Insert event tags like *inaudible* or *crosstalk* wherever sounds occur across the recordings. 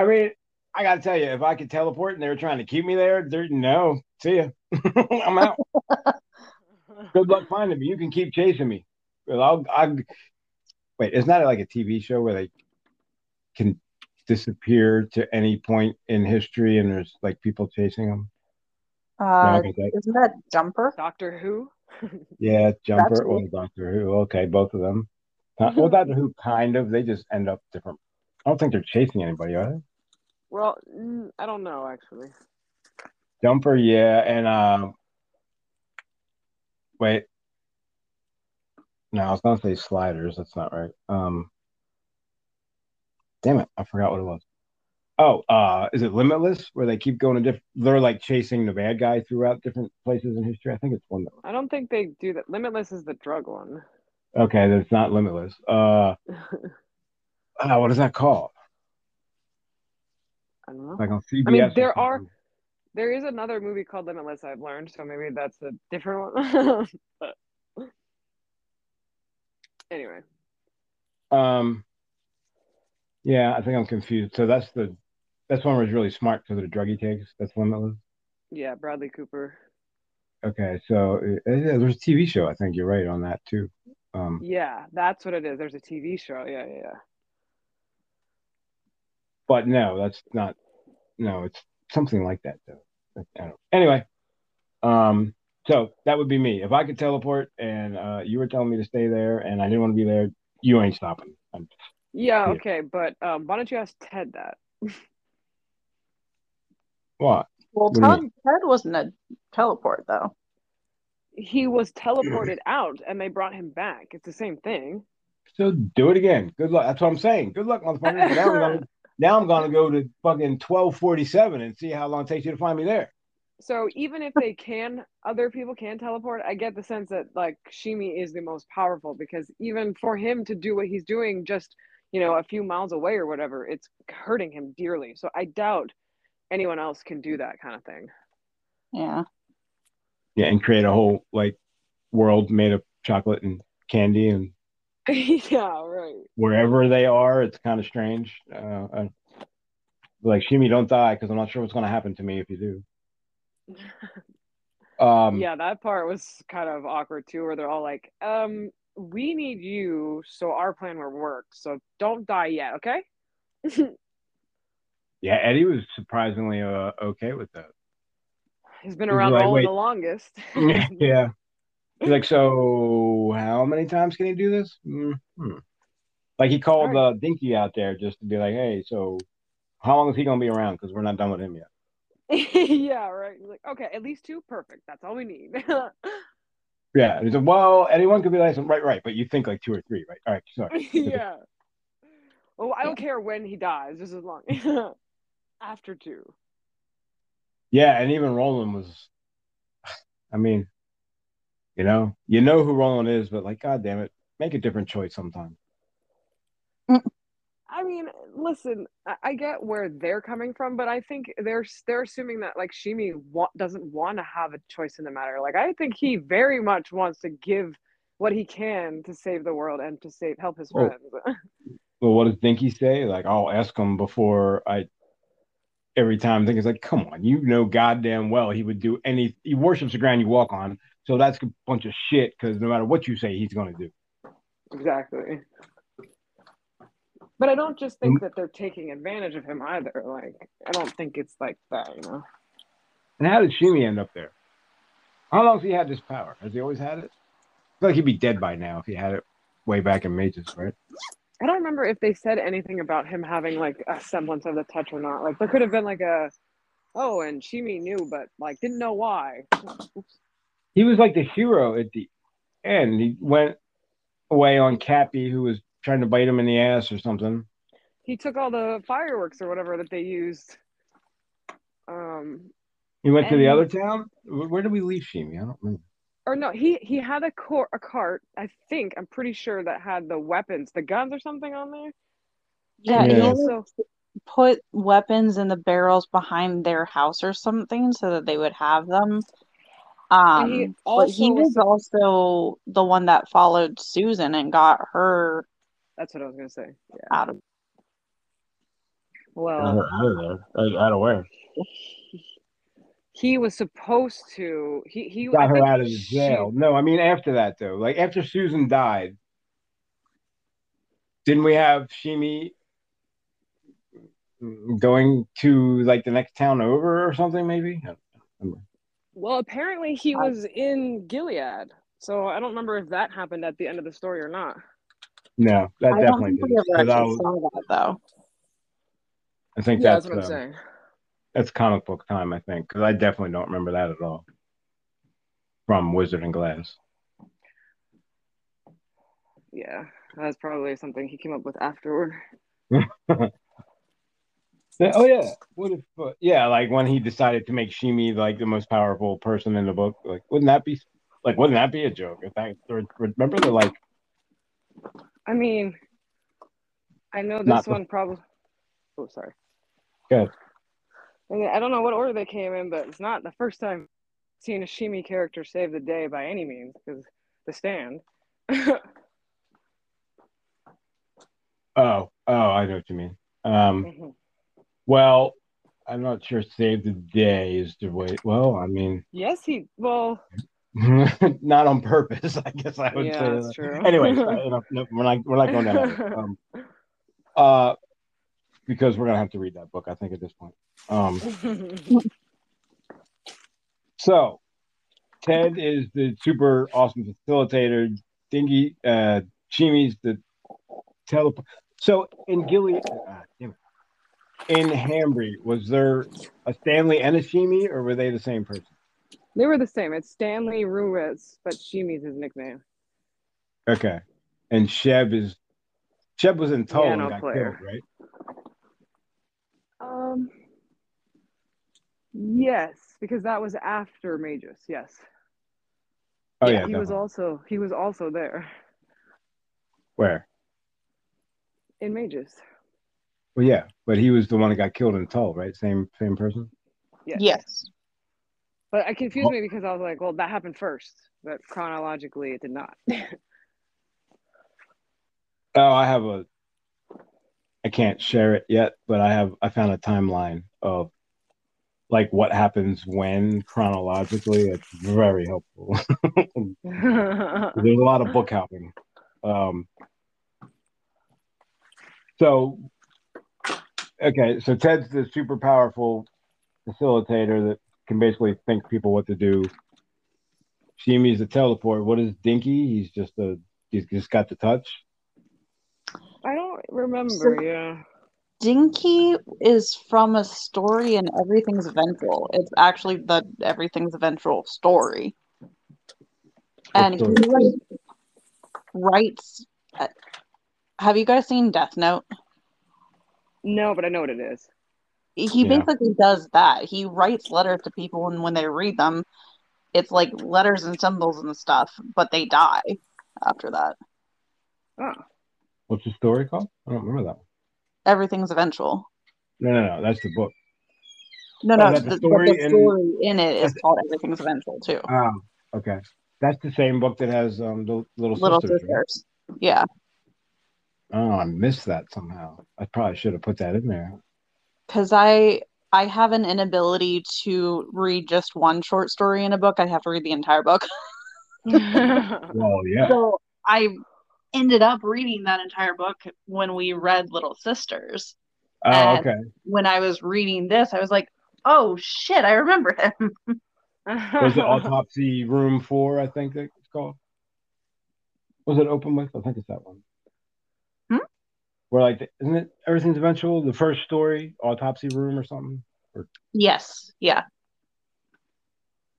I mean, I gotta tell you, if I could teleport and they were trying to keep me there, there no, see ya. *laughs* I'm out. *laughs* Good luck finding me. You can keep chasing me. Well, I'll, I'll wait. Isn't that like a TV show where they can disappear to any point in history and there's like people chasing them? Uh, okay, that- isn't that Jumper? Doctor Who. *laughs* Yeah, Jumper That's or Doctor Who. Okay, both of them. Well, Doctor Who kind of. They just end up different. I don't think they're chasing anybody, are they? Well, mm, I don't know actually. Jumper, yeah, and um, wait, no, I was gonna say sliders. That's not right. Um, damn it, I forgot what it was. Oh, uh, is it Limitless where they keep going to different? They're like chasing the bad guy throughout different places in history. I think it's one. I don't think they do that. Limitless is the drug one. Okay, that's not Limitless. Uh, uh, *laughs* what is that called? I don't know. Like on CBS. I mean, there are- There is another movie called Limitless I've learned, so maybe that's a different one. *laughs* but anyway, Um, yeah, I think I'm confused. So that's the that's one where he's really smart because of the drug he takes. That's Limitless. yeah, Bradley Cooper. Okay, so uh, yeah, there's a TV show. I think you're right on that too. Um, Yeah, that's what it is. There's a TV show. Yeah, yeah, yeah. But no, that's not. No, it's something like that though. I don't- Anyway, um, so that would be me if I could teleport and uh, you were telling me to stay there and I didn't want to be there. You ain't stopping. I'm, Yeah, Yeah. okay, but um, why don't you ask Ted that? what? Well, What do Ted, Ted wasn't a teleport though. He was teleported *clears throat* out and they brought him back. It's the same thing. So do it again. Good luck. That's what I'm saying. Good luck, motherfucker. *laughs* Now I'm gonna, now I'm gonna go to fucking 1247 and see how long it takes you to find me there. So even if they can, other people can teleport. I get the sense that like Sheemie is the most powerful because even for him to do what he's doing, just you know a few miles away or whatever, it's hurting him dearly. So I doubt anyone else can do that kind of thing. Yeah. Yeah, and create a whole like world made of chocolate and candy and *laughs* yeah, right. wherever they are, it's kind of strange. Uh, I, like Sheemie, don't die because I'm not sure what's gonna happen to me if you do. *laughs* Um, yeah, that part was kind of awkward too, where they're all like, um, we need you so our plan will work. So don't die yet, okay? *laughs* yeah. Eddie was surprisingly uh, okay with that. He's been around like, all the longest. yeah. He's like, so how many times can he do this? hmm Like he called Right. uh, Dinky out there just to be like, hey, so how long is he gonna be around? Because we're not done with him yet. *laughs* yeah, right. He's like, okay, at least two, perfect. That's all we need. *laughs* Yeah. And he's like, well, anyone could be like, right, right, but you think like two or three, right? All right, sorry. *laughs* yeah. Well, I don't care when he dies, just as long after two. Yeah, and even Roland was. I mean, you know, you know who Roland is, but like, god damn it, make a different choice sometime. I mean, listen, I, get where they're coming from, but I think they're they're assuming that like Sheemie wa- doesn't want to have a choice in the matter. Like I think he very much wants to give what he can to save the world and to save help his friends. *laughs* Well, what does Dinky say? Like, I'll ask him before I. Every time, Dinky's like, come on, you know goddamn well he would do any. He worships the ground you walk on, so that's a bunch of shit. Because no matter what you say, he's gonna do. exactly. But I don't just think mm. that they're taking advantage of him either. Like I don't think it's like that, you know. And how did Sheemie end up there? How long has he had this power? Has he always had it? I feel like he'd be dead by now if he had it way back in Mejis, right? I don't remember if they said anything about him having like a semblance of the touch or not. Like there could have been like a oh, and Sheemie knew, but like didn't know why. Oops. He was like the hero at the end. He went away on Cappy, who was trying to bite him in the ass or something. He took all the fireworks or whatever that they used. Um, He went to the other town. Where where did we leave Sheemie? I don't remember. or no, he he had a cor- a cart. I think I'm pretty sure that had the weapons, the guns or something on there. Yeah, And he also put weapons in the barrels behind their house or something so that they would have them. Um, he but he was- was also the one that followed Susan and got her that's what I was gonna say. Yeah. out of. Well, out of there, like, out of where? he was supposed to. He he I Got her out of the she- jail. No, I mean after that though. Like after Susan died, didn't we have Sheemie going to like the next town over or something? Maybe. I don't remember. Well, apparently he was in Gilead, so I don't remember if that happened at the end of the story or not. No, that I definitely think didn't. ever 'Cause I, was- saw that though. I think Yeah, that's that's what I'm uh, saying. that's comic book time. I think because I definitely don't remember that at all from Wizard and Glass. Yeah, that's probably something he came up with afterward. *laughs* Oh yeah. What if? Uh, yeah, like when he decided to make Sheemie like the most powerful person in the book. Like, wouldn't that be like? Wouldn't that be a joke? If that, remember the like. I mean, I know this the- one probably. Oh, sorry. Good. I, mean, I don't know what order they came in, but it's not the first time seeing a Sheemie character save the day by any means, because the stand. *laughs* Oh, oh, I know what you mean. Um, Mhm. Well, I'm not sure. Save the day is the way. Well, I mean, yes, he. Well, *laughs* not on purpose. I guess I would yeah, say. that's that. true. Anyway, enough, *laughs* enough, we're not we're not going down that. *laughs* Um, uh, because we're gonna have to read that book. I think at this point. Um, so Ted is the super awesome facilitator. Dinky, uh, Sheemie's the teleport. So in Gilead, ah, damn it. In Hambry, was there a Stanley and a Sheemie, or were they the same person? they were the same. It's Stanley Ruiz, but Sheemie's his nickname. Okay, and Sheb is Sheb was in Tull and got player. killed, right? Um. Yes, because that was after Mejis. Yes. Oh yeah, he was also he was also there where? in Mejis. Well, yeah, but he was the one that got killed in Tull, right? Same same person. Yes. Yes. But it confused Well- me because I was like, well, that happened first, but chronologically it did not. *laughs* Oh, I have a. I can't share it yet, but I have. I found a timeline of like what happens when chronologically. It's very helpful. *laughs* There's a lot of book hopping. Um, so, okay, so Ted's the super powerful facilitator that can basically think people what to do. Sheemie's the teleport. What is Dinky? He's just a. He's just got the touch. I don't remember. So- yeah. Dinky is from a story and Everything's Eventual. It's actually the Everything's Eventual story. And he story? like writes. uh, Have you guys seen Death Note? No, but I know what it is. He Yeah. basically does that. He writes letters to people, and when they read them, it's like letters and symbols and stuff, but they die after that. Oh. What's the story called? I don't remember that one. Everything's eventual. No, no, no. That's the book. No, Oh, no, that's the, the the story story, in- story in it is called Everything's Eventual too. Ah, okay. That's the same book that has um the little, Little sisters. right? Sisters. Yeah, Oh, I missed that somehow. I probably should have put that in there. because I I have an inability to read just one short story in a book. I have to read the entire book. *laughs* *laughs* Well, yeah. So I ended up reading that entire book when we read Little Sisters. Oh, and- okay. When I was reading this, I was like, "Oh shit, I remember him." *laughs* Was it Autopsy Room Four? I think it's called. Was it open with? I think it's that one. Where like, the, isn't it everything's eventual? The first story, Autopsy Room or something. yes, yeah.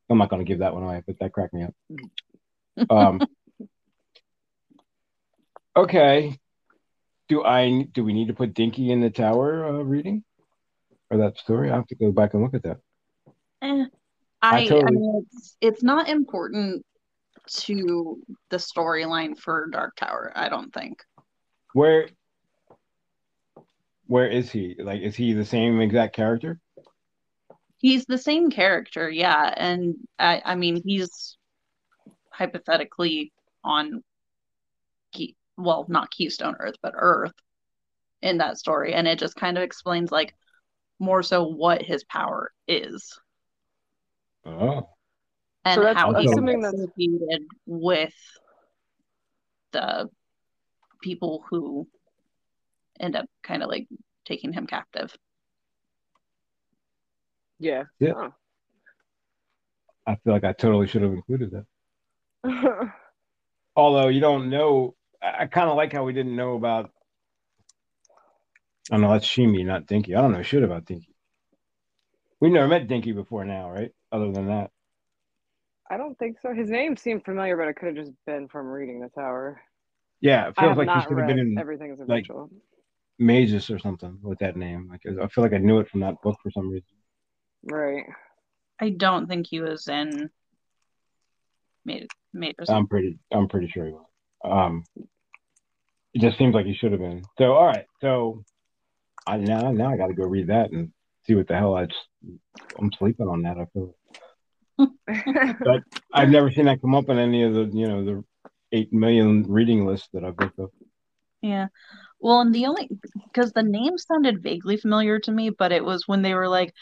I'm not going to give that one away, but that cracked me up. Um, *laughs* okay. Do I do we need to put Dinky in the tower uh, reading or that story? I have to go back and look at that. Eh, I I, I mean, it's it's not important to the storyline for Dark Tower, I don't think. Where where is he? Like, is he the same exact character? He's the same character, yeah, and I, I mean, he's hypothetically on key, well, not Keystone Earth, but Earth. in that story, and it just kind of explains like more so what his power is Oh, and So that's how he's assuming that's- associated with the people who end up kind of like taking him captive. yeah. Yeah. I feel like I totally should have included that. *laughs* Although you don't know, I, I kind of like how we didn't know about. I don't know that's Sheemie, not Dinky. I don't know shit about Dinky. We've never met Dinky before now, right? Other than that. I don't think so. His name seemed familiar, but it could have just been from reading the tower. Yeah, it feels have like he not should have been in Everything's like- Eventual. Mejis or something with that name. Like I feel like I knew it from that book for some reason. Right. I don't think he was in made made I'm pretty I'm pretty sure he was. Um it just seems like he should have been. So all right, so I now now I gotta go read that and see what the hell I just I'm sleeping on that, I feel *laughs* But- I've never seen that come up in any of the you know the eight million reading lists that I've looked up. Yeah. Well, and the only because the name sounded vaguely familiar to me, but it was when they were like,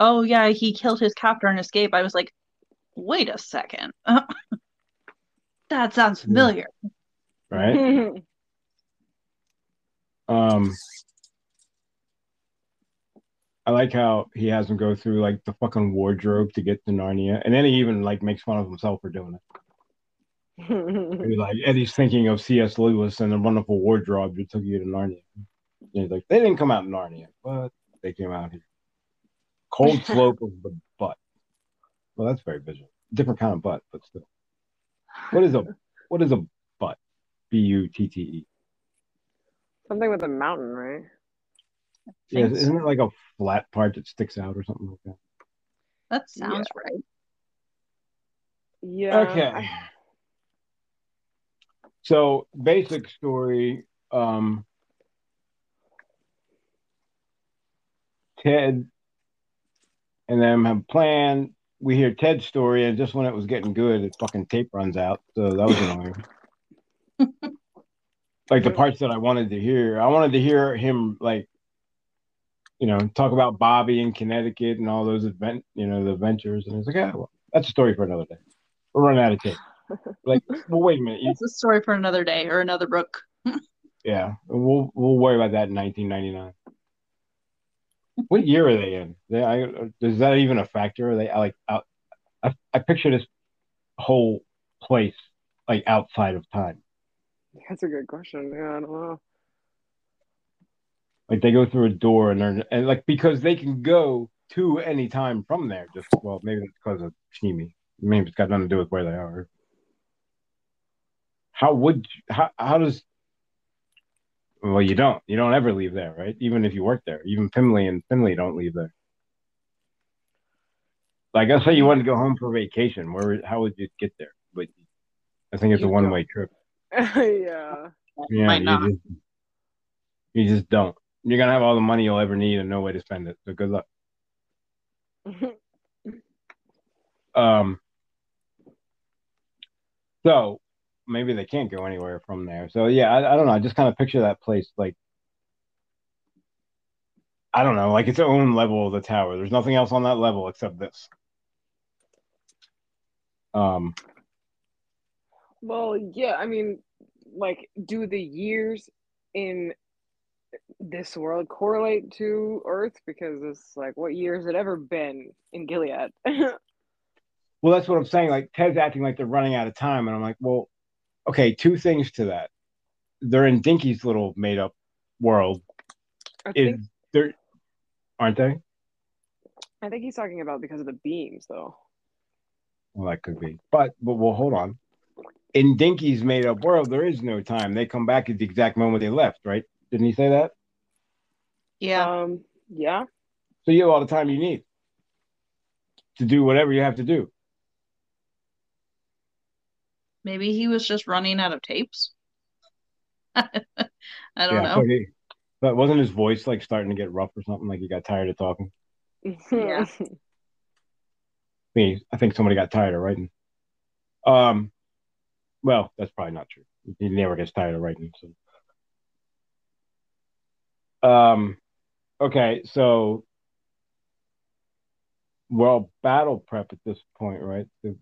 "Oh yeah, he killed his captor and escaped." I was like, "Wait a second, *laughs* that sounds familiar." Right? *laughs* Um I like how he has him go through like the fucking wardrobe to get to Narnia, and then he even like makes fun of himself for doing it. He's *laughs* like Eddie's thinking of C.S. Lewis and the wonderful wardrobe that took you to Narnia. And he's like, they didn't come out in Narnia, but they came out here. Cold *laughs* slope of the butt. Well, that's very visual. Different kind of butt, but still. What is a what is a butt? B U T T E. Something with a mountain, right? Yeah, Think isn't it like a flat part that sticks out or something like that? That sounds right. Yeah. Okay. I- So basic story. Um, Ted and them have planned. We hear Ted's story, and just when it was getting good, the fucking tape runs out. So that was annoying. *laughs* like the parts that I wanted to hear, I wanted to hear him like, you know, talk about Bobby in Connecticut and all those advent, you know, the adventures. And it's like, yeah, well, that's a story for another day. We're running out of tape. Like, well, wait a minute. You, It's a story for another day or another book. *laughs* Yeah, we'll we'll worry about that in 1999. what year are they in? They, I, is that even a factor? Are they like out? I, I picture this whole place like outside of time. That's a good question. Yeah, I don't know. Like they go through a door and they're and like because they can go to any time from there. Just well, maybe it's because of Sheemie. Maybe it's got nothing to do with where they are. How would how how does well you don't you don't ever leave there right? Even if you work there even Finley and Finley don't leave there. Like I say you wanted to go home for vacation where how would you get there? But I think it's a one way trip. *laughs* Yeah. yeah Might you not. just, you just don't. You're gonna have all the money you'll ever need and no way to spend it so good luck. *laughs* Um, so maybe they can't go anywhere from there. So yeah, I, I don't know. I just kind of picture that place like I don't know, like its own level of the tower. There's nothing else on that level except this. Um, Well, yeah, I mean, like, do the years in this world correlate to Earth? Because it's like, what year has it ever been in Gilead? *laughs* well, that's what I'm saying. Like Ted's acting like they're running out of time, and I'm like, well, okay, two things to that. They're in Dinky's little made up world. I Is think there aren't they? I think he's talking about because of the beams, though. Well, that could be. But, but well, hold on. In Dinky's made up world, there is no time. They come back at the exact moment they left, right? Didn't he say that? Yeah. Um, yeah. So you have all the time you need to do whatever you have to do. Maybe he was just running out of tapes. *laughs* I don't yeah. know. so he- but wasn't his voice like starting to get rough or something? Like he got tired of talking. Yeah. I, mean, I think somebody got tired of writing. Um, well, that's probably not true. He never gets tired of writing. So, Um, okay, so well, battle prep at this point, right? The-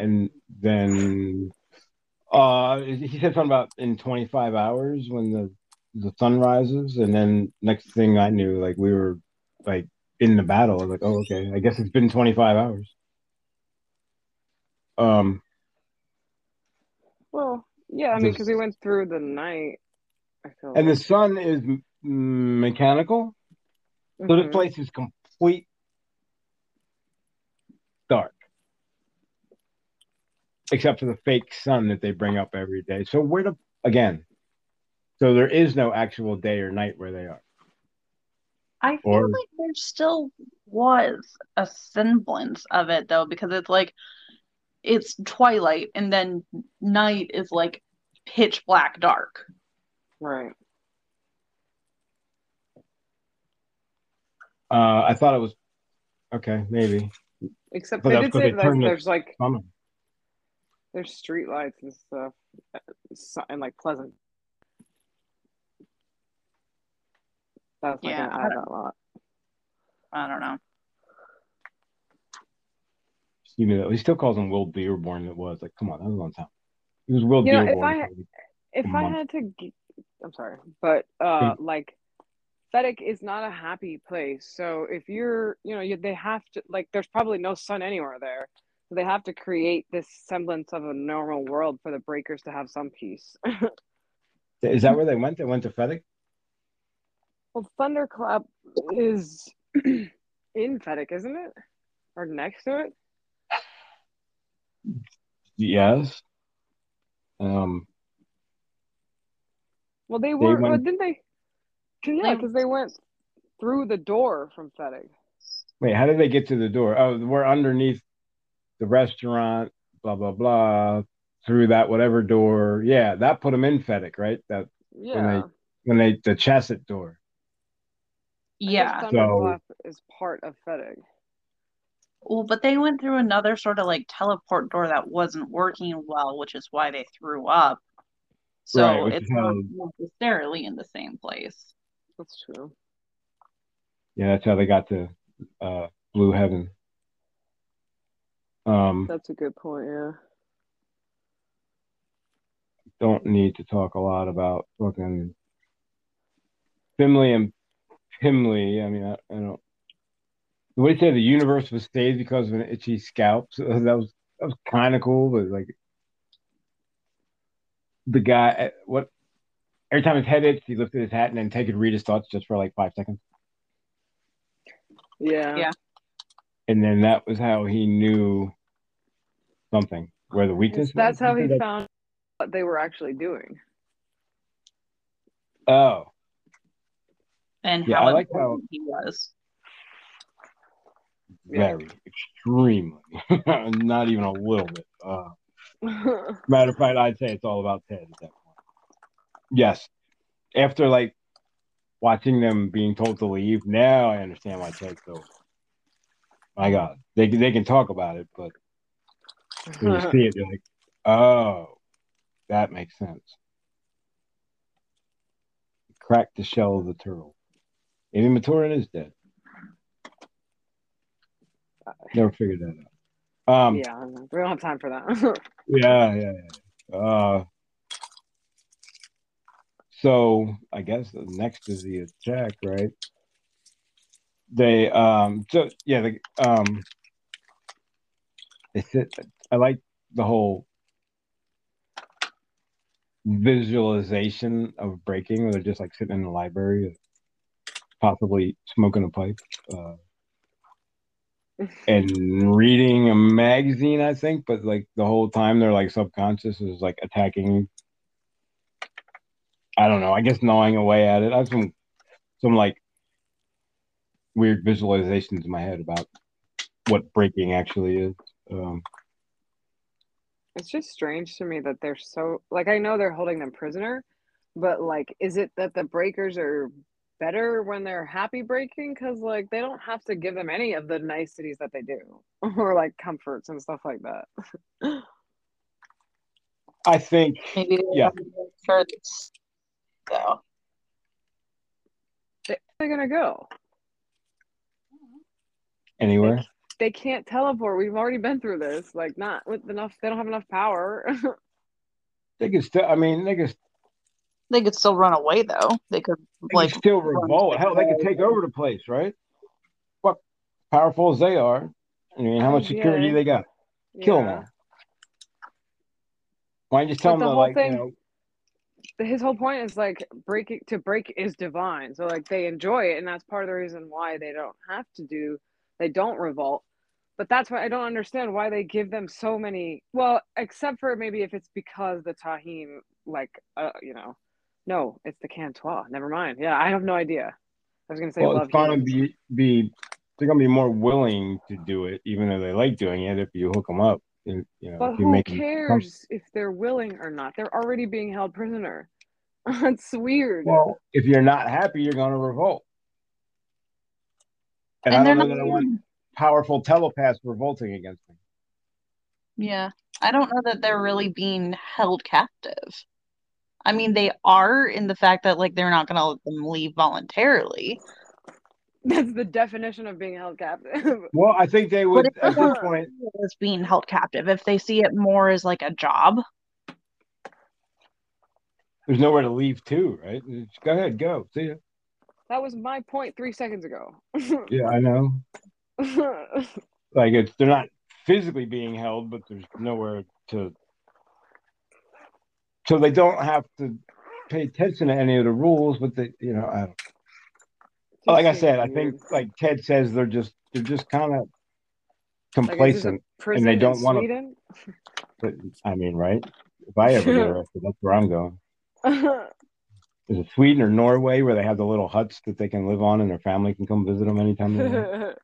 and then uh, he said something about in 25 hours when the the sun rises, and then next thing I knew, like we were like in the battle. I was like, oh, okay, I guess it's been 25 hours. Um, Well, yeah, I mean, because we went through the night. I feel and the sun is m- mechanical, so this place is complete dark, except for the fake sun that they bring up every day. So where the again? So there is no actual day or night where they are. I feel Or- like there still was a semblance of it though, because it's like it's twilight and then night is like pitch black dark. Right. Uh, I thought it was okay, maybe. Except But they that's did 'cause say they that there's like summer. There's street lights and stuff, uh, and like Pleasant. That's not Yeah, gonna I add don't- that lot. I don't know. You know, he still calls him Will Dearborn. It was like, come on, that was a long time. He was Will You know, if I- for- If I month. had to, I'm sorry, but uh, like Fedic is not a happy place. So if you're, you know, you, they have to like, there's probably no sun anywhere there. So they have to create this semblance of a normal world for the breakers to have some peace. *laughs* Is that where they went? They went to Fedic? well, Thunderclap is *clears throat* in Fedic, isn't it? Or next to it? Yes. Um, Well, they were. went- well, didn't they? 'cause- yeah, They- because they went through the door from Fedic. wait, how did they get to the door? Oh, we're underneath the restaurant, blah, blah, blah, through that whatever door. Yeah, that put them in Fedic, right? That Yeah. when they, the chassis door. Yeah. Thunderclap is part of Fedic. Well, but they went through another sort of like teleport door that wasn't working well, which is why they threw up. So Right, it's how- not necessarily in the same place. That's true. Yeah, that's how they got to uh, Blue Heaven. Um, That's a good point. Yeah. don't need to talk a lot about fucking Finley and Pimley. I mean, I, I don't. What do you say? The universe was saved because of an itchy scalp. So *laughs* that was that was kind of cool, but like the guy, what? Every time his head itched, he lifted his hat and then take could read his thoughts just for like five seconds, Yeah. Yeah. and then that was how he knew something where the weakness. That's how he was. found what they were actually doing. Oh, And Yeah, how I like how- he was. very extremely, *laughs* not even a little bit. Uh, Matter of fact, I'd say it's all about Ted at that point. Yes. After like watching them being told to leave, now I understand why Ted's so. My God, they they can talk about it, but when you see it, you're like, oh, that makes sense. Crack the shell of the turtle. Amy Maturin is dead. Never figured that out. Um, yeah, we don't have time for that. *laughs* Yeah, yeah, yeah. Uh, so I guess the next is the attack, right? They um so yeah, the um sit I like the whole visualization of breaking where they're just like sitting in the library possibly smoking a pipe uh *laughs* and reading a magazine, I think, but like the whole time they're like subconscious is like attacking. I don't know. I guess gnawing away at it. I have some some like weird visualizations in my head about what breaking actually is. Um, it's just strange to me that they're so like I know they're holding them prisoner, but like is it that the breakers are better when they're happy breaking because like they don't have to give them any of the niceties that they do *laughs* or like comforts and stuff like that. I think Maybe Yeah. wanted to make sure so. they gonna go? Anywhere. They can't teleport. We've already been through this. Like, not with enough. They don't have enough power. *laughs* They could still. I mean, they could, They could still run away though. They could they like could still run revolt. Hell, they could take over the place, right? Fuck, powerful as they are. I mean, how much security Yeah. they got? Kill them Yeah. all. Why don't you just tell But the them to whole like, thing- you know, his whole point is like breaking to break is divine so like they enjoy it and that's part of the reason why they don't have to do they don't revolt but that's why i don't understand why they give them so many well except for maybe if it's because the taheen like uh, you know no it's the can-tois never mind. Yeah i have no idea. I was gonna say well, love it's gonna be be they're gonna be more willing to do it, even though they like doing it. If you hook them up, you you know, but if you who make 'em com- cares if they're willing or not? They're already being held prisoner. *laughs* That's weird. Well, if you're not happy, you're gonna revolt. And, And I they're don't not know that I want powerful telepaths revolting against me. Yeah. I don't know that they're really being held captive. I mean, they are in the fact that like they're not gonna let them leave voluntarily. that's the definition of being held captive *laughs* Well, I think they would But at this point. as being held captive. If they see it more as like a job, There's nowhere to leave to, right? Just go ahead, go. See ya. That was my point three seconds ago. *laughs* Yeah, I know. *laughs* Like it's they're not physically being held, but there's nowhere to. So they don't have to pay attention to any of the rules, but they, you know, I don't. like I said, I think like Ted says, they're just they're just kind of complacent. and they don't wanna- But I mean, right? If I ever get *laughs* arrested, that's where I'm going. *laughs* Is it Sweden or Norway where they have the little huts that they can live on and their family can come visit them anytime they want?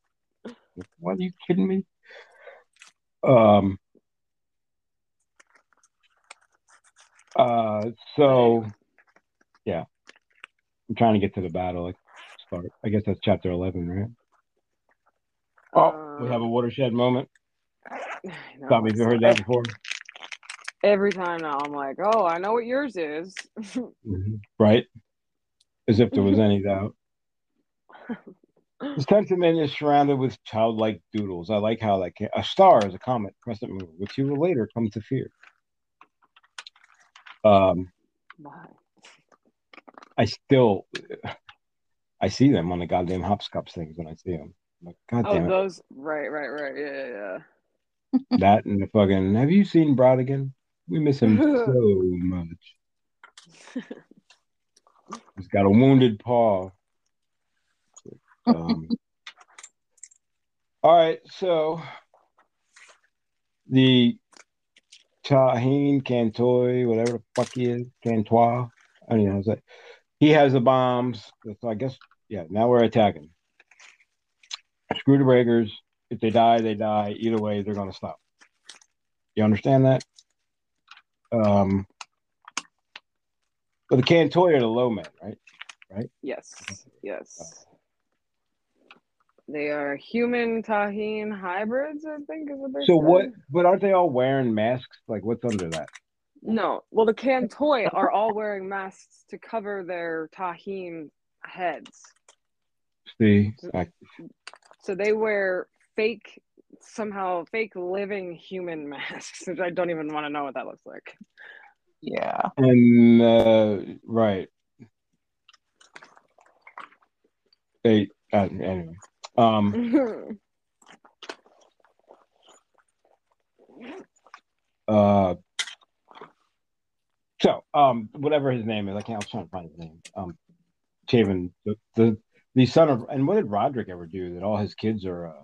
What are you kidding me? Um. Uh. So, yeah, I'm trying to get to the battle. Like, start. I guess that's chapter eleven, right? Oh, we have a watershed moment. *sighs* Thought we've it's- heard that before, Every time now, I'm like, oh, I know what yours is. Mhm. right? As if there was *laughs* any doubt. *laughs* This sentiment is surrounded with childlike doodles. I like how like a star is a comet crescent moon, which you will later come to fear. Um? I still, *sighs* I see them on the goddamn hopscotch things when I see them. Like, God Oh, it, those. Right, right, right. Yeah, yeah. *laughs* that and the fucking. Have you seen Brautigan? We miss him *laughs* so much. He's got a wounded paw. Um, all right, so the Taheen Can-toi, whatever the fuck he is, Can-tois, I don't know. He has the bombs. So I guess, yeah, now we're attacking. Screw the breakers. If they die, they die. Either way, they're going to stop. You understand that? Um, but the Can-toi are the low men, right? right? Yes, yes. They are human taheen hybrids, I think is what they So said. what? But aren't they all wearing masks? Like, what's under that? No. Well, the Can-toi are all wearing masks to cover their tahine heads. See, like, So they wear fake, somehow fake living human *laughs* masks, which I don't even want to know what that looks like. yeah. and uh, right. They uh, anyway. Um. Uh. So, um, whatever his name is, I can't. I was trying to find his name. Um, Taven, the the the son of, and what did Roderick ever do? That all his kids are uh,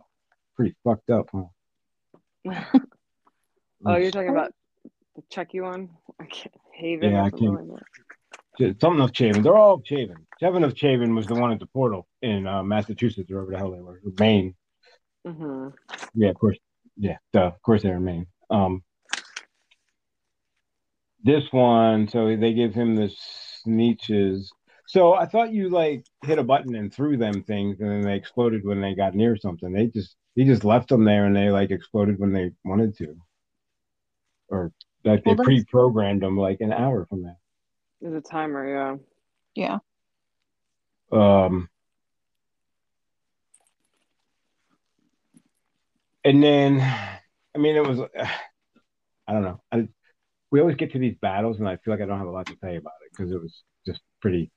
pretty fucked up, huh? *laughs* oh, you're talking about the Chucky one? I can't, Haven Yeah, I can't- Something of Chavin. They're all Chavin. Kevin of Chavin was the one at the portal in uh, Massachusetts, or wherever the hell they were. Maine. hmm Yeah, of course. Yeah, duh, of course they're in Maine. Um, this one, so they give him the sneetches. So I thought you like hit a button and threw them things, and then they exploded when they got near something. They just he just left them there, and they like exploded when they wanted to, or like they Well, that's- pre-programmed them like an hour from now. There's a timer, yeah. Yeah. Um, and then, I mean, it was, *sighs* I don't know. I, we always get to these battles, and I feel like I don't have a lot to say about it because it was just pretty.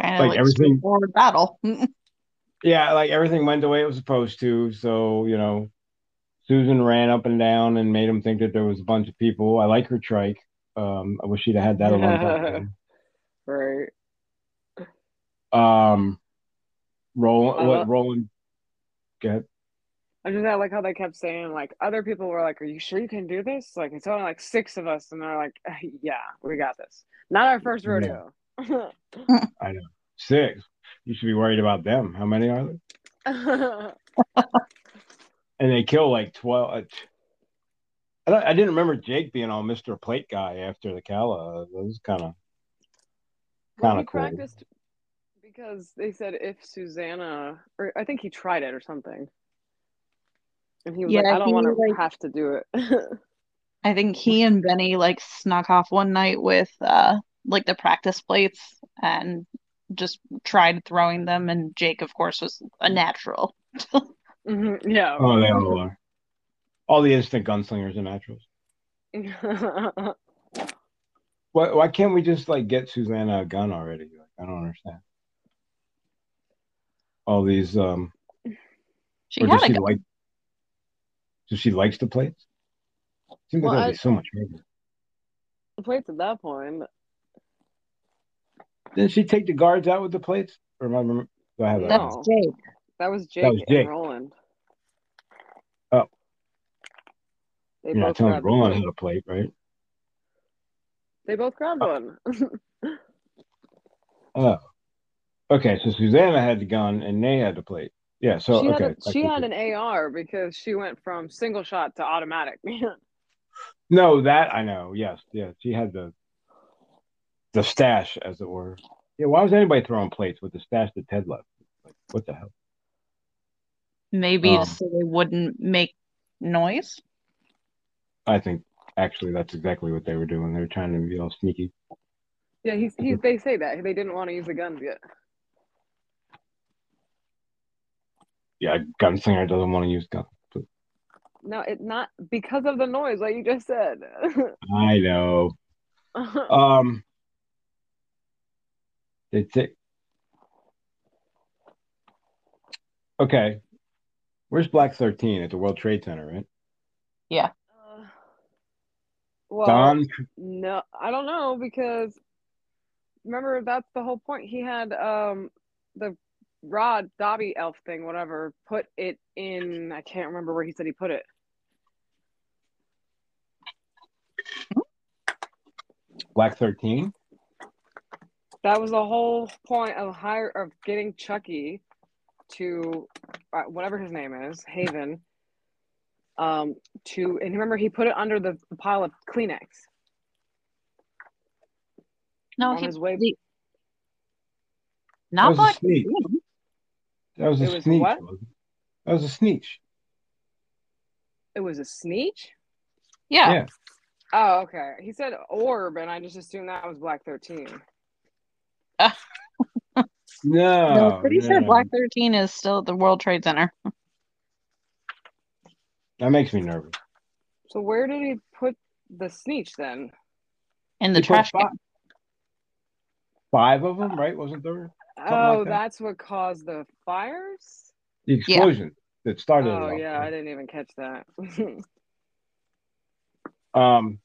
Kind of like, like everything forward battle. *laughs* yeah, like everything went the way it was supposed to. So you know, Susan ran up and down and made him think that there was a bunch of people. I like her trike. Um, I wish she'd have had that a long time. *laughs* Right ago. Um, Roland, I what love- Roland? Go ahead. I just I like how they kept saying like other people were like, "Are you sure you can do this?" Like it's only like six of us, and they're like, "Yeah, we got this." Not our first Yeah. rodeo. *laughs* I know six. You should be worried about them. How many are there? *laughs* And they kill like twelve. uh, I, I didn't remember Jake being all Mr. Plate guy after the Calla. That was kind of Kinda he cool. practiced because they said if Susanna, or I think he tried it or something, and he was like, "I don't want to like- have to do it." *laughs* I think he and Benny like snuck off one night with uh like the practice plates and just tried throwing them and Jake of course was a natural. Mhm, yeah. oh, they all are. All the instant gunslingers are naturals. *laughs* Why, why can't we just like get Susanna a gun already? Like, I don't understand. All these, um, She or had does a she like? Does she likes the plates? Seems like Well, that'd I- be so much harder. the plates at that point. Didn't she take the guards out with the plates? Or am I remember? Do I have that? That's Jake. That was Jake, that was Jake. and Roland. Oh. They You're not both telling grabbed Roland how to plate, right? They both grabbed one. *laughs* Oh, okay. So Susanna had the gun and they had the plate. Yeah. So she okay. had a, she had can- an AR because she went from single shot to automatic. *laughs* No, that I know. Yes, yes. She had the the stash, as it were. Yeah. Why was anybody throwing plates with the stash that Ted left? Like, what the hell? Maybe Um, so they wouldn't make noise. I think actually that's exactly what they were doing. They were trying to be all sneaky. yeah, he's, he's they say that they didn't want to use the guns yet. Yeah, a gunslinger doesn't want to use guns. No, it not because of the noise, like you just said. *laughs* I know. Um, they say. Okay, where's Black Thirteen at the World Trade Center, right? Yeah. Uh, well, Don. no, I don't know because remember that's the whole point. He had um the Rod Dobby elf thing, whatever, put it in. I can't remember where he said he put it. Black Thirteen. That was the whole point of hire of getting Chucky to uh, whatever his name is, Haven. Um, to and remember he put it under the, the pile of Kleenex. No, on he his way- the- That not was a Black sneak. Queen. That was a It was sneak. what? That was a sneak. It was a sneetch. Yeah. Yeah. Oh, okay. He said orb, and I just assumed that was Black Thirteen. *laughs* No. No, I'm pretty sure. Black 13 is still at the World Trade Center. *laughs* That makes me nervous. So where did he put the sneetch then? In the He trash fi- can. Five of them, right? Wasn't there Something oh, like that. that's what caused the fires. the explosion that started? it Oh all, yeah, I didn't even catch that. *laughs* Um.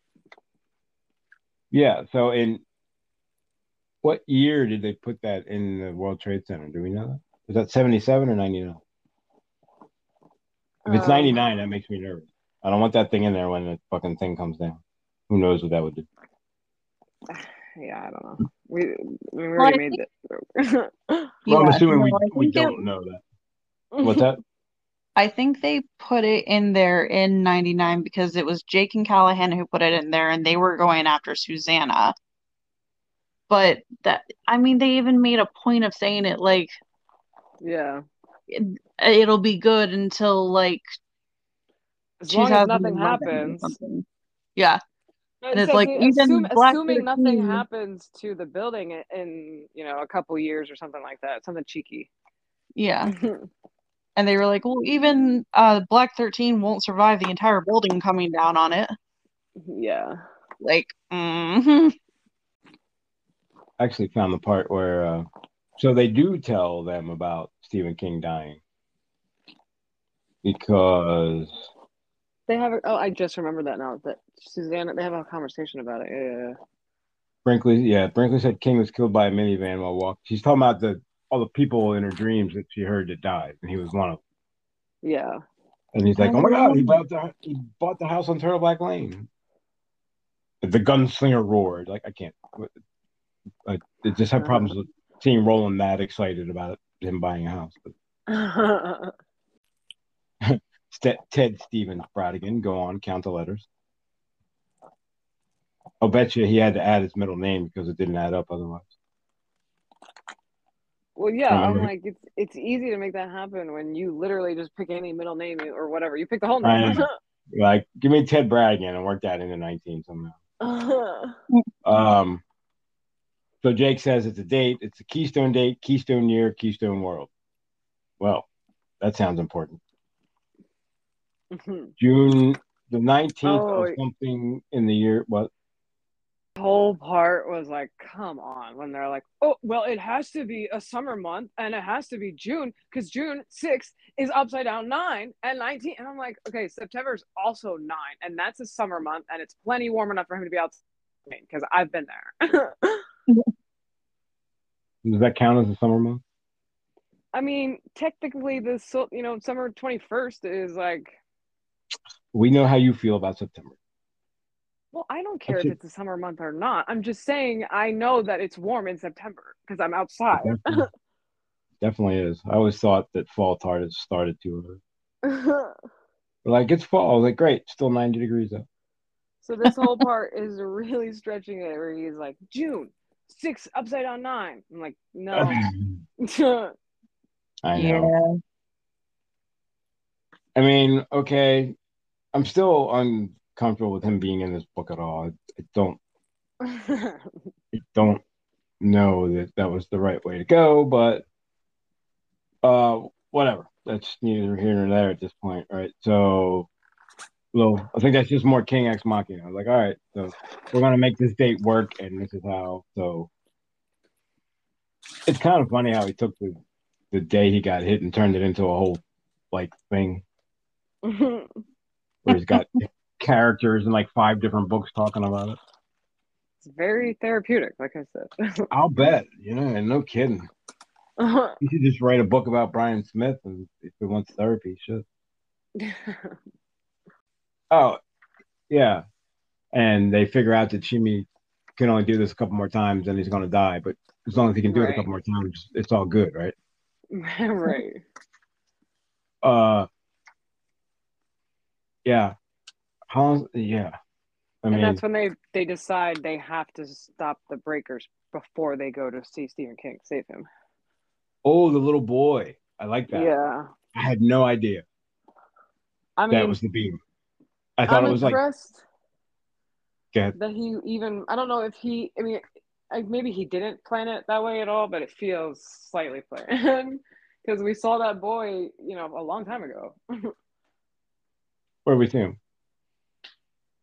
Yeah. So in what year did they put that in the World Trade Center? Do we know that? Was that seventy-seven or ninety-nine? If it's Um, ninety-nine, that makes me nervous. I don't want that thing in there when the fucking thing comes down. Who knows what that would do? *laughs* yeah, I don't know. We we Well, already I made think- it. Well, I'm assuming no, we, we don't know that. *laughs* What's that? I think they put it in there in 99 because it was Jake and Callahan who put it in there and they were going after Susanna. But that, I mean, they even made a point of saying it like yeah, it, it'll be good until like as long as nothing happens. Yeah. It And it's says like, he- even assume, Black assuming nothing 13 happens to the building in, in you know a couple years or something like that, something cheeky. Yeah. *laughs* And they were like, well, even uh, Black 13 won't survive the entire building coming down on it. Yeah. Like, mm I actually found the part where uh, so they do tell them about Stephen King dying because They have. A, oh, I just remember that now. That Susanna. They have a conversation about it. Yeah. Brinkley, yeah, Brinkley said King was killed by a minivan while walking. She's talking about the all the people in her dreams that she heard that died, and he was one of them. Yeah. And he's like, "Oh my god, he bought the he bought the house on Turtleback Lane." The gunslinger roared. Like I can't. I, I just have problems uh-huh. with seeing Roland that excited about him buying a house. But *laughs* St- Ted Stevens Brautigan, go on, count the letters. I'll bet you he had to add his middle name because it didn't add up otherwise. well, yeah. I'm like, it's it's easy to make that happen when you literally just pick any middle name or whatever. You pick the whole name. *laughs* Like, give me Ted Brautigan and work that into 19 somehow. *laughs* Um, so Jake says it's a date. It's a Keystone date, Keystone year, Keystone world. Well, that sounds important. Mm-hmm. June the 19th Oh, of something in the year. What? whole part was like, come on, when they're like, oh, well, it has to be a summer month and it has to be June because June 6th is upside down nine and 19. And I'm like, okay, September is also nine and that's a summer month and it's plenty warm enough for him to be out because I've been there. *laughs* Does that count as a summer month? I mean, technically, the you know summer 21st is like, We know how you feel about September. well, I don't care That's if it. it's a summer month or not. I'm just saying I know that it's warm in September because I'm outside. Definitely, *laughs* definitely is. I always thought that fall started started too early. *laughs* Like it's fall. Like great, still 90 degrees out. So this whole *laughs* part is really stretching it where he's like, June, six upside down nine. I'm like, no. I know. I mean, okay, I'm still uncomfortable with him being in this book at all. I, I don't, *laughs* I don't know that that was the right way to go, but uh, whatever. That's neither here nor there at this point, right? So, well, I think that's just more King X Machina. I was like, all right, so we're gonna make this date work, and this is how. So, it's kind of funny how he took the the day he got hit and turned it into a whole like thing *laughs* where he's got *laughs* characters in like five different books talking about it. it's very therapeutic, like I said. *laughs* I'll bet, you know, and no kidding. *laughs* You should just write a book about Bryan Smith, and if he wants therapy, he should. Oh, yeah. And they figure out that Sheemie can only do this a couple more times, and he's going to die. But as long as he can do it a couple more times, it's all good, right? right. Uh, yeah. How? Yeah. I and that's when they they decide they have to stop the breakers before they go to see Stephen King save him. oh, the little boy. I like that. Yeah. I had no idea I mean, that was the beam. I thought I'm it was like. that he even I don't know if he I mean maybe he didn't plan it that way at all, but it feels slightly planned *laughs* because we saw that boy, you know, a long time ago *laughs* Where we see him?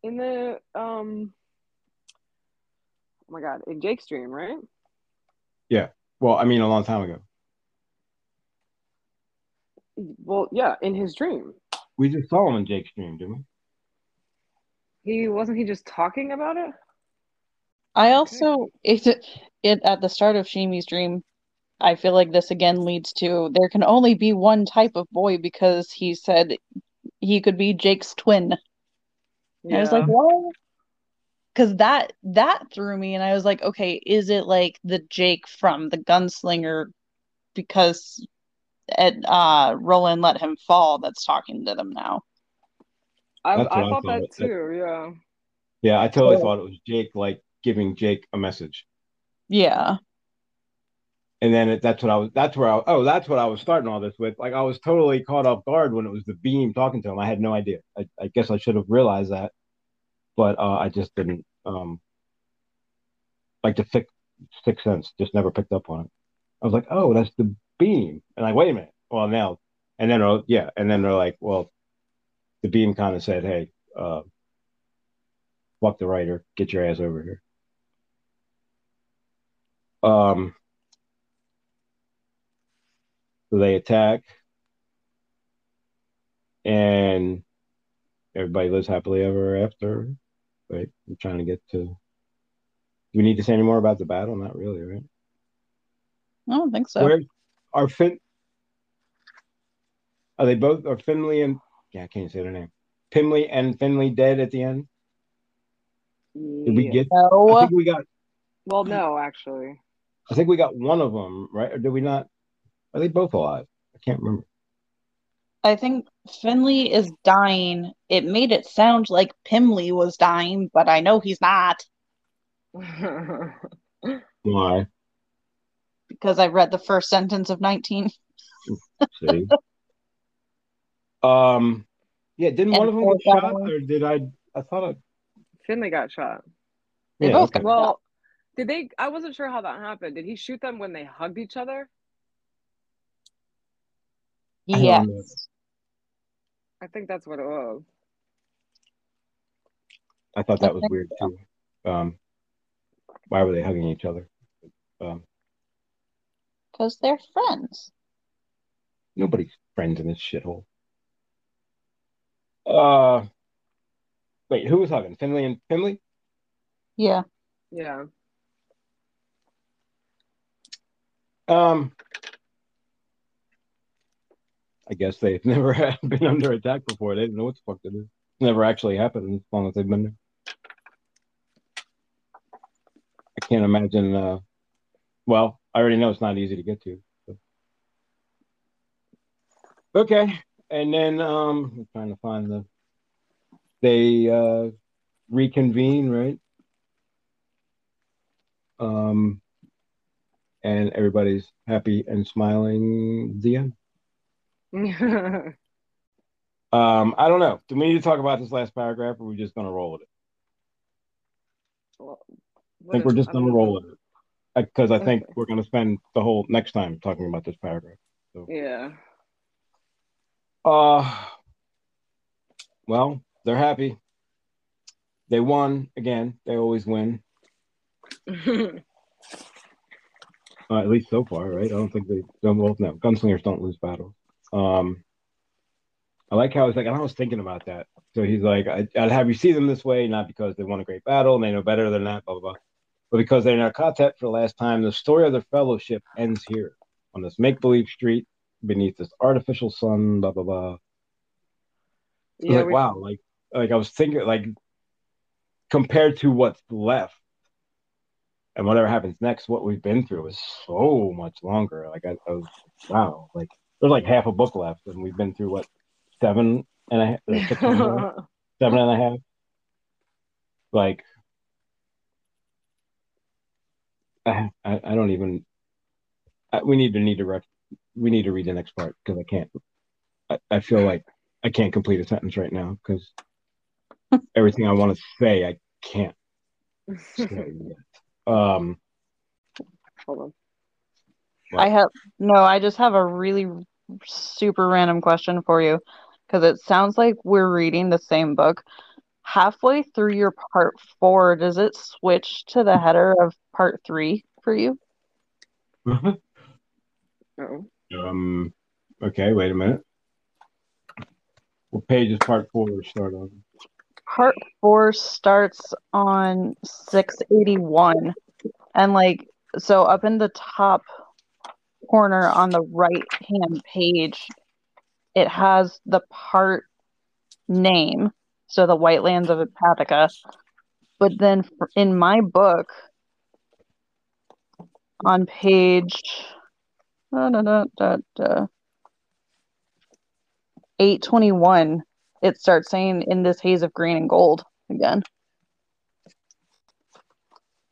in the um. Oh my God! In Jake's dream, right? Yeah. Well, I mean, a long time ago. Well, yeah, in his dream, We just saw him in Jake's dream, didn't we? he wasn't he just talking about it? I also it it at the start of Sheemie's dream, I feel like this again leads to there can only be one type of boy because he said he could be Jake's twin. And I was like, what? Because that that threw me, and I was like, okay, is it like the Jake from the Gunslinger because Ed, uh, Roland let him fall that's talking to them now? I, That's what I I thought thought. that too. Yeah. Yeah, I totally Oh. thought it was Jake, like giving Jake a message. Yeah. And then that's what I was. That's where I. Oh, that's what I was starting all this with. Like I was totally caught off guard when it was the beam talking to him. I had no idea. I, I guess I should have realized that, but uh, I just didn't. Um, like the sixth sixth sense, just never picked up on it. I was like, oh, that's the beam, and like, wait a minute. Well, now and then uh, yeah, and then they're like, well, the beam kind of said, hey, uh, fuck the writer, get your ass over here. Um, they attack, and everybody lives happily ever after. Right? I'm trying to get to. Do we need to say any more about the battle? Not really, right? I don't think so. Where are Fin? Are they both? Are Finli and yeah, I can't say their name. Pimley and Finli dead at the end? Did we Yeah. get? I think we got. Well, no, actually. I think we got one of them, right? Or did we not? Are they both alive? I can't remember. I think Finli is dying. It made it sound like Pimley was dying, but I know he's not *laughs* Why? because I read the first sentence of 19. See. um. Yeah. Didn't one of them And get shot, battle. or did I? I thought I. Finli got shot. They Yeah, both okay. got Well, did they? I wasn't sure how that happened. Did he shoot them when they hugged each other? I don't Yes. know. I think that's what it was. I thought that was weird too. Um. Why were they hugging each other? Um. Because they're friends. Nobody's friends in this shithole. Uh. Wait, who was hugging? Finley and Finley? Yeah. Yeah. Um, I guess they've *laughs* never been under attack before. They didn't know what the fuck to do. It's never actually happened as long as they've been there. I can't imagine. Uh, well, I already know it's not easy to get to. so. Okay, and then um, I'm trying to find the. They uh, reconvene, right? Um, and everybody's happy and smiling. The end. *laughs* Um, I don't know. Do we need to talk about this last paragraph, or are we just gonna roll with it? Well, I think what we're just gonna roll with it because I think Okay. we're gonna spend the whole next time talking about this paragraph. Yeah. Uh, well, they're happy. They won again. They always win, *laughs* uh, at least so far, right? I don't think they don't. Well, no, gunslingers don't lose battles. Um, I like how he's like, I was thinking about that. So he's like, I, I'd have you see them this way, not because they won a great battle and they know better than that, blah, blah, blah, but because they're in our quartet for the last time. The story of their fellowship ends here on this make believe street beneath this artificial sun, blah, blah, blah. Yeah. like, we- wow, like, like I was thinking, like, compared to what's left and whatever happens next, what we've been through is so much longer. Like, I, I was, wow, like, there's like half a book left, and we've been through what, seven and a half, six and a half, seven and a half? Like, I, I, I don't even, I, we need to need to rec, we need to read the next part because I can't, I, I feel like I can't complete a sentence right now because *laughs* everything I want to say, I can't *laughs* say yet. Um, Hold on. What? I have no, I just have a really super random question for you because it sounds like we're reading the same book. Halfway through your part four, does it switch to the header of part three for you? *laughs* Oh. um, okay, wait a minute. What page is part four start on? Part four starts on 681. And like, so up in the top corner on the right hand page, it has the part name. So the White Lands of Empathica. But then in my book, on page da, da, da, 821, it starts saying in this haze of green and gold again.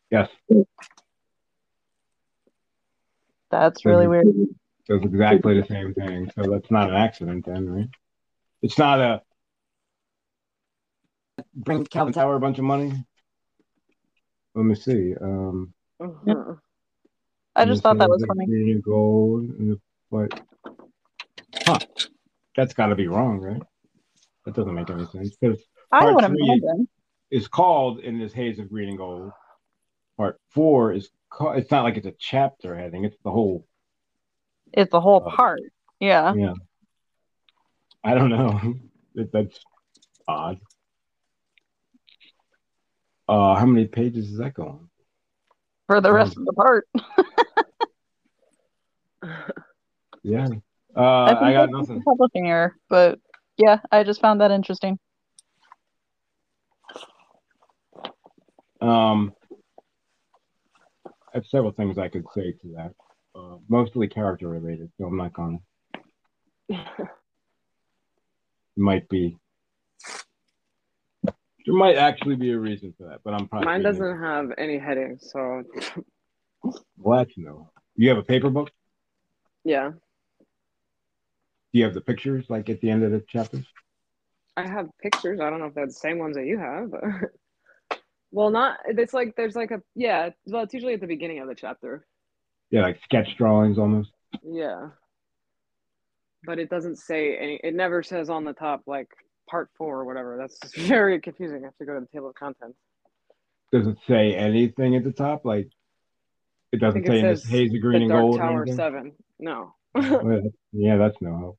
Yes, That's really Mhm. weird. so it's exactly the same thing. So that's not an accident then, right? It's not a bring Calvin Tower a bunch of money. Let me see. Um, Mhm. I just thought that was funny. Green and gold and the white. Huh. that's got to be wrong, right? That doesn't make any sense because I Part would three- imagine. it's called in this Haze of Green and Gold. Part four is called. It's not like it's a chapter heading. It's the whole. It's the whole Oh. part. Yeah. Yeah. I don't know. *laughs* That's odd. Uh, how many pages does that go on? For the rest of the part. *laughs* Yeah. Uh, I, I, got that's just a nothing. publishing error, but yeah, I just found that interesting. Um, I have several things I could say to that. Uh, mostly character related, so I'm not gonna. *laughs* Might be. There might actually be a reason for that, but I'm probably. Mine doesn't have any headings, so *laughs* Well, that's no. You have a paper book? yeah. Do you have the pictures like at the end of the chapters? I have pictures. I don't know if they're the same ones that you have, but *laughs* well, not. It's like there's like a yeah. Well, it's usually at the beginning of the chapter. Yeah, like sketch drawings almost. Yeah. But it doesn't say any. It never says on the top like part four or whatever. That's *laughs* very confusing. I have to go to the table of contents. Does it say anything at the top? Like it doesn't think it say in this haze green and gold. Tower? Seven. No. Oh, yeah, yeah, that's no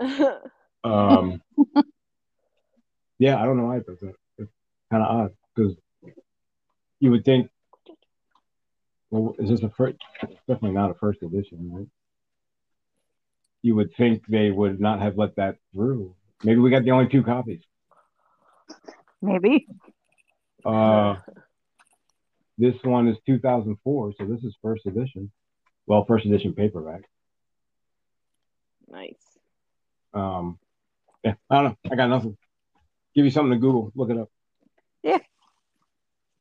help. *laughs* Um, *laughs* yeah, I don't know why it does that. It's kind of odd because you would think, well, is this a first? Definitely not a first edition, right? You would think they would not have let that through. Maybe we got the only two copies. Maybe. Uh, this one is 2004, so this is first edition. Well, first edition paperback. nice. Um, yeah, I don't know. I got nothing. Give you something to Google. Look it up. Yeah.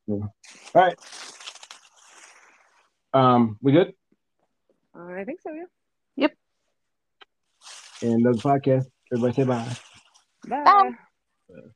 Yeah. All right. Um, we good? I think so. Yeah. Yep. And the podcast. Everybody say bye. Bye. Bye.